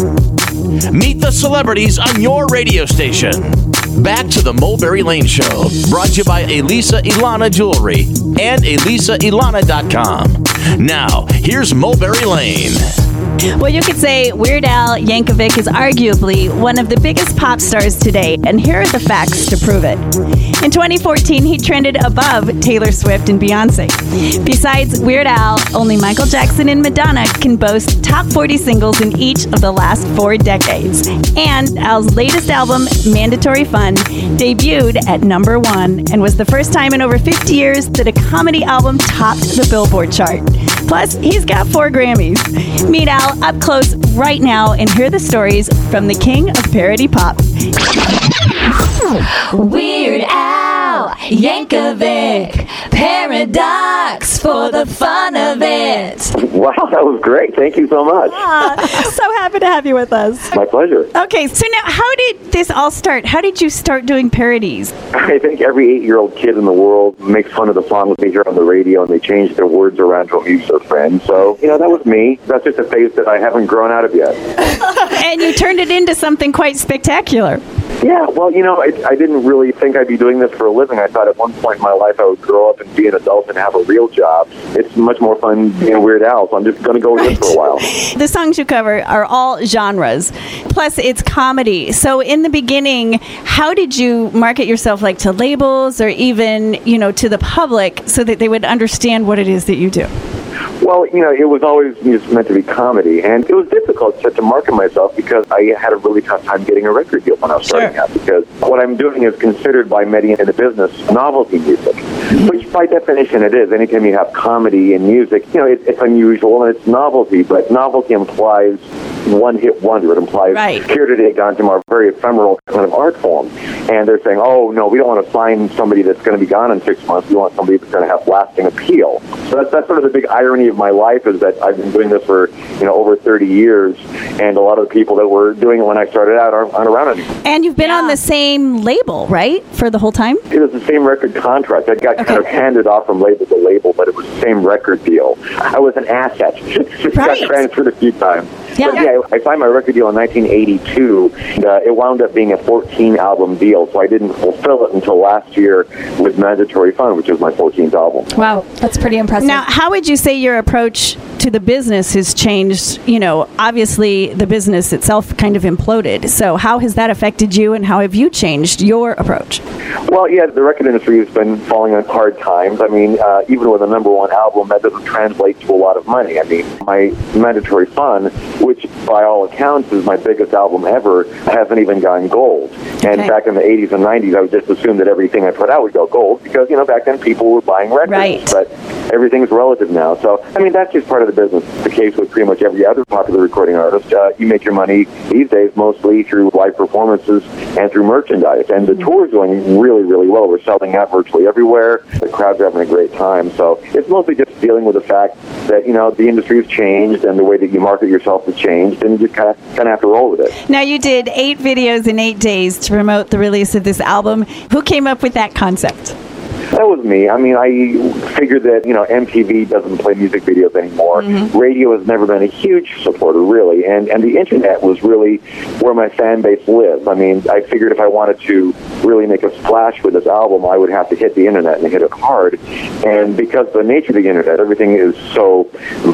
Meet the celebrities on your radio station. Back to the Mulberry Lane Show, brought to you by Elisa Ilana Jewelry and ElisaIlana.com. Now, here's Mulberry Lane. Well, you could say Weird Al Yankovic is arguably one of the biggest pop stars today, and here are the facts to prove it. In 2014, he trended above Taylor Swift and Beyonce. Besides Weird Al, only Michael Jackson and Madonna can boast top 40 singles in each of the last four decades. And Al's latest album, Mandatory Fun, debuted at number one and was the first time in over 50 years that a comedy album topped the Billboard chart. Plus, he's got four Grammys. Meet Al up close right now and hear the stories from the king of parody pop. Weird Al Yankovic, Paradox for the fun of it. Wow, that was great. Thank you so much. Ah, so happy to have you with us. My pleasure. Okay, so now how did this all start? How did you start doing parodies? I think every eight-year-old kid in the world makes fun of the song they hear on the radio, and they change their words around to amuse their friends. So, you know, that was me. That's just a phase that I haven't grown out of yet. and you turned it into something quite spectacular. Yeah, well, you know, I, I didn't really think I'd be doing this for a living. I thought at one point in my life I would grow up and be an adult and have a real job. It's much more fun being a Weird Al, so I'm just going to go with this for a while. The songs you cover are all genres. Plus, it's comedy. So, in the beginning, how did you market yourself, like to labels or even, you know, to the public, so that they would understand what it is that you do? Well, you know, it was always just meant to be comedy, and it was difficult to, to market myself because I had a really tough time getting a record deal when I was starting out. Because what I'm doing is considered by many in the business novelty music, which by definition it is. Anytime you have comedy and music, you know, it, it's unusual and it's novelty, but novelty implies one hit wonder. It implies Right. here today, gone tomorrow, very ephemeral kind of art form. And they're saying, oh, no, we don't want to sign somebody that's going to be gone in six months. We want somebody that's going to have lasting appeal. So that's, that's sort of the big irony of my life is that I've been doing this for, you know, over 30 years. And a lot of the people that were doing it when I started out aren't, aren't around anymore. And you've been on the same label, right, for the whole time? It was the same record contract. I got kind of handed off from label to label, but it was the same record deal. I was an asset. Just Right. got transferred a few times. Yeah. But yeah, I signed my record deal in 1982, and uh, it wound up being a 14 album deal, so I didn't fulfill it until last year with Mandatory Fun, which was my 14th album. Wow, that's pretty impressive. Now, how would you say your approach to the business has changed? You know, obviously the business itself kind of imploded. So, how has that affected you, and how have you changed your approach? Well, yeah, the record industry has been falling on hard times. I mean, uh, even with a number one album, that doesn't translate to a lot of money. I mean, my Mandatory Fun, which by all accounts is my biggest album ever, hasn't even gone gold. And Okay. back in the 80s and 90s, I would just assume that everything I put out would go gold because, you know, back then people were buying records. Right. But everything's relative now. So, I mean, that's just part of the business. The case with pretty much every other popular recording artist. Uh, you make your money these days mostly through live performances and through merchandise. And the tour's going really, really well. We're selling out virtually everywhere. The crowds are having a great time. So it's mostly just dealing with the fact that, you know, the industry has changed and the way that you market yourself has changed and you just kind of, kind of have to roll with it. Now, you did eight videos in eight days to promote the release of this album. Who came up with that concept? That was me. I mean, I figured that, you know, MTV doesn't play music videos anymore. Radio has never been a huge supporter, really. And, and the internet was really where my fan base lives. I mean, I figured if I wanted to really make a splash with this album, I would have to hit the internet and hit it hard. And because of the nature of the internet, everything is so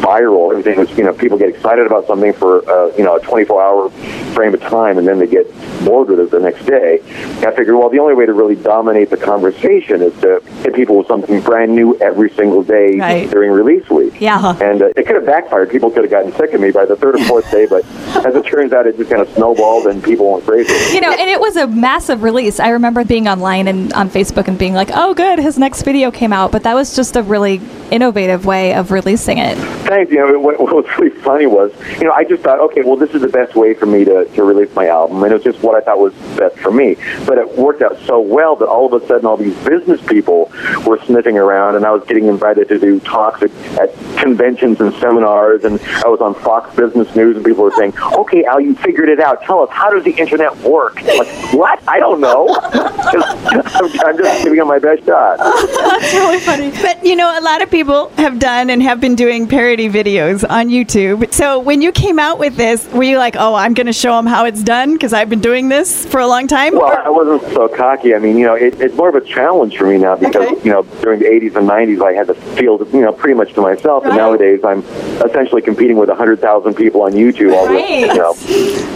viral. Everything is, you know, people get excited about something for, uh, you know, a 24 hour frame of time and then they get bored with it the next day. I figured, well, the only way to really dominate the conversation is to hit people with something brand new every single day Right. during release week. Yeah. And uh, it could have backfired. People could have gotten sick of me by the third or fourth day, but as it turns out, it just kind of snowballed and people went crazy. you know, and it was a massive release. I remember being online and on Facebook and being like, "Oh, good, his next video came out." But that was just a really innovative way of releasing it. Thanks. You know, what, what was really funny was, you know, I just thought, okay, well, this is the best way for me to, to release my album, and it was just what I thought was best for me. But it worked out so well that all of a sudden, all these business people people were sniffing around, and I was getting invited to do talks at, at conventions and seminars, and I was on Fox Business News, and people were saying, "Okay, Al, you figured it out. Tell us, how does the internet work?" I'm like, what? I don't know. I'm, I'm just giving it my best shot. That's really funny. But you know, a lot of people have done and have been doing parody videos on YouTube. So when you came out with this, were you like, "Oh, I'm going to show them how it's done because I've been doing this for a long time"? Well, Or- I wasn't so cocky. I mean, you know, it, it's more of a challenge for me now because, Okay. you know, during the 80s and 90s, I had the field, you know, pretty much to myself. And nowadays, I'm essentially competing with 100,000 people on YouTube, all with, Right. you know,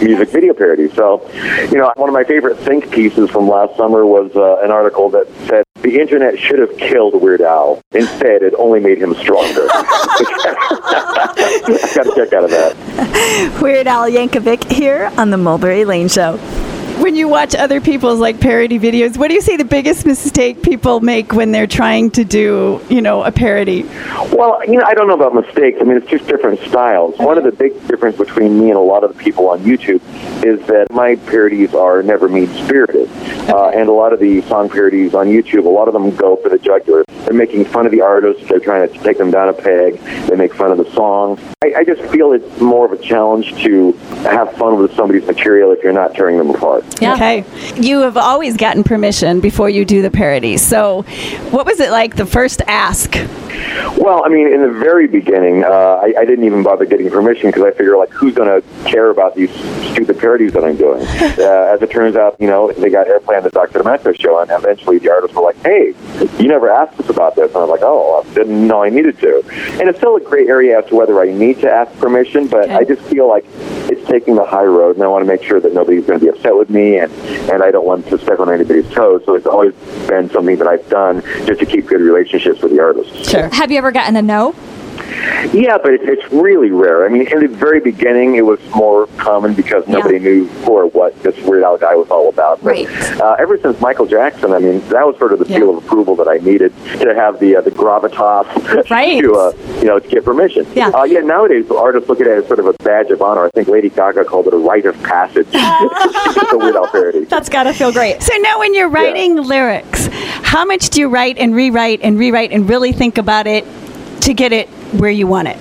music video parodies. So, you know, one of my favorite think pieces from last summer was uh, an article that said the internet should have killed Weird Al. Instead, it only made him stronger. I got a kick out of that. Weird Al Yankovic here on the Mulberry Lane Show. When you watch other people's like parody videos, what do you say the biggest mistake people make when they're trying to do, you know, a parody? Well, you know, I don't know about mistakes. I mean, it's just different styles. One of the big difference between me and a lot of the people on YouTube is that my parodies are never mean-spirited. Uh, and a lot of the song parodies on YouTube, a lot of them go for the jugular. They're making fun of the artists. They're trying to take them down a peg. They make fun of the song. I, I just feel it's more of a challenge to have fun with somebody's material if you're not tearing them apart. Yeah. Okay. You have always gotten permission before you do the parody. So, what was it like the first ask? Well, I mean, in the very beginning, uh, I, I didn't even bother getting permission because I figure, like, who's going to care about these stupid parodies that I'm doing? uh, as it turns out, you know, they got airplay on the Dr. Demento show, and eventually the artists were like, hey, you never asked us about this. And I was like, oh, I didn't know I needed to. And it's still a gray area as to whether I need to ask permission, but I just feel like it's taking the high road, and I want to make sure that nobody's going to be upset with me, and, and I don't want to step on anybody's toes. So it's always been something that I've done just to keep good relationships with the artists. Sure. Have you ever gotten a no? Yeah, but it's, it's really rare. I mean, in the very beginning, it was more common because nobody knew who or what this Weird Al guy was all about. But, Right. Uh, ever since Michael Jackson, I mean, that was sort of the Yeah. seal of approval that I needed to have the uh, the gravitas Right. to uh, you know to get permission. Yeah. Uh, yeah. Nowadays, artists look at it as sort of a badge of honor. I think Lady Gaga called it a rite of passage. the Weird Al parody. That's got to feel great. So now, when you're writing lyrics, how much do you write and rewrite and rewrite and really think about it to get it where you want it?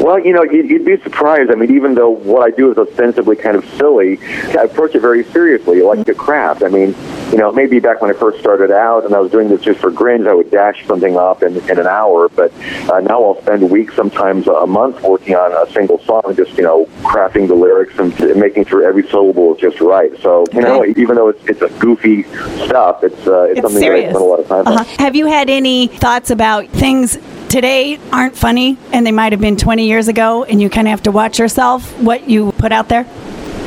Well, you know, you'd, you'd be surprised. I mean, even though what I do is ostensibly kind of silly, I approach it very seriously, like a craft. I mean, you know, maybe back when I first started out and I was doing this just for grins, I would dash something up in, in an hour. But uh, now I'll spend weeks, sometimes a month, working on a single song, just, you know, crafting the lyrics and making sure every syllable is just right. So, you know, even though it's, it's a goofy stuff, it's, uh, it's, It's something serious. that I spend a lot of time. Uh-huh. Have you had any thoughts about things today aren't funny and they might have been 20 years ago and you kind of have to watch yourself what you put out there?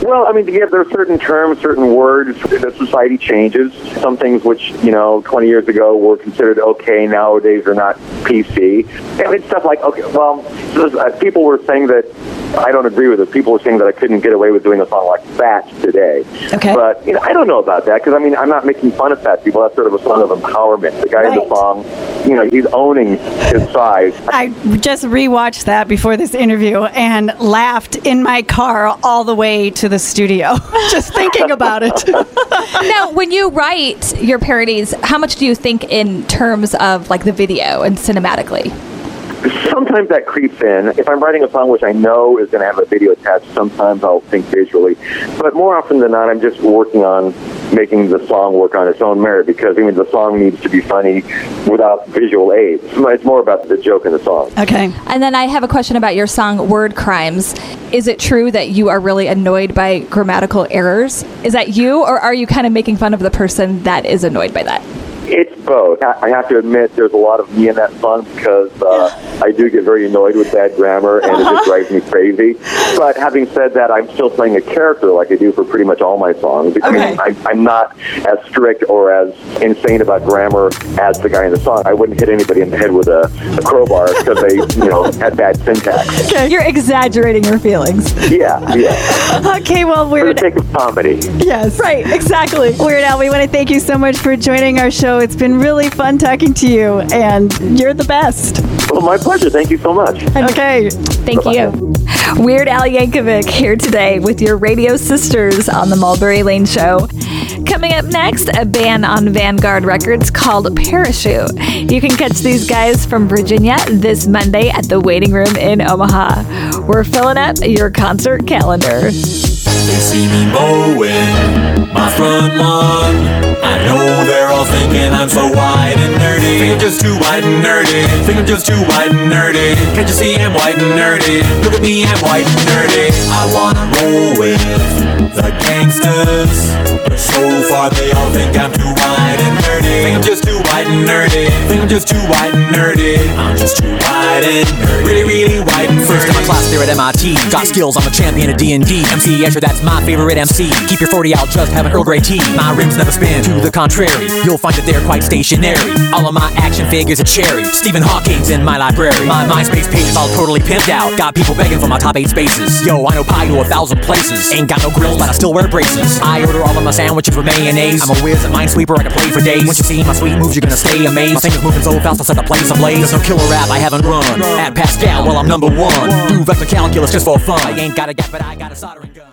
Well, I mean, yeah, there are certain terms, certain words that society changes. Some things which, you know, 20 years ago were considered okay nowadays are not PC. And it's stuff like, okay, well, uh, people were saying that, I don't agree with it. People were saying that I couldn't get away with doing a song like Fat today. Okay. But, you know, I don't know about that because, I mean, I'm not making fun of fat people. That's sort of a song of empowerment. The guy in the song, you know, he's owning his size. I just rewatched that before this interview and laughed in my car all the way to the studio, just thinking about it. now, when you write your parodies, how much do you think in terms of like the video and cinematically? Sometimes that creeps in. If I'm writing a song which I know is going to have a video attached, sometimes I'll think visually. But more often than not, I'm just working on making the song work on its own merit because I mean the song needs to be funny without visual aids. It's more about the joke in the song. Okay. And then I have a question about your song Word Crimes. Is it true that you are really annoyed by grammatical errors? Is that you, or are you kind of making fun of the person that is annoyed by that? It's both. I I have to admit, there's a lot of me in that song because uh, I do get very annoyed with bad grammar, and it just drives me crazy. But having said that, I'm still playing a character like I do for pretty much all my songs. I Okay. mean, I, I'm not as strict or as insane about grammar as the guy in the song. I wouldn't hit anybody in the head with a, a crowbar because they, you know, had bad syntax. Okay, You're exaggerating your feelings. Yeah, yeah. Okay, well, For the Weird sake of comedy. Yes. Right, exactly. Weird Al, we want to thank you so much for joining our show. It's been really fun talking to you, and you're the best. Well, my pleasure. Thank you so much. Okay. Thank you. Weird Al Yankovic here today with your radio sisters on the Mulberry Lane Show. Coming up next, a band on Vanguard Records called Parachute. You can catch these guys from Virginia this Monday at the Waiting Room in Omaha. We're filling up your concert calendar. They see me mowing my front lawn. I know they're all thinking I'm so white and nerdy. Think I'm just too white and nerdy. Think I'm just too white and nerdy. Can't you see I'm white and nerdy? Look at me, I'm white and nerdy. I wanna roll with the gangsters. But so far they all think I'm too white and nerdy. And nerdy. Think I'm just too white and nerdy. I'm just too white and nerdy. Really, really white and nerdy. First in my class there at MIT. Got skills, I'm a champion of D&D. MC Escher, that's my favorite MC. Keep your 40 out, just have an Earl Grey tea. My rims never spin, to the contrary. You'll find that they're quite stationary. All of my action figures are cherry. Stephen Hawking's in my library. My MySpace page is all totally pimped out. Got people begging for my top eight spaces. Yo, I know pi to a thousand places. Ain't got no grills, but I still wear braces. I order all of my sandwiches with mayonnaise. I'm a whiz at Minesweeper, I can play for days. Once you see my sweet moves, you're gonna stay amazed. My fingers moving so fast, I'll set the place ablaze. There's no killer app I haven't run. At Pascal, well, I'm number one. Do vector calculus just for fun. I ain't got a gap, but I got a soldering gun.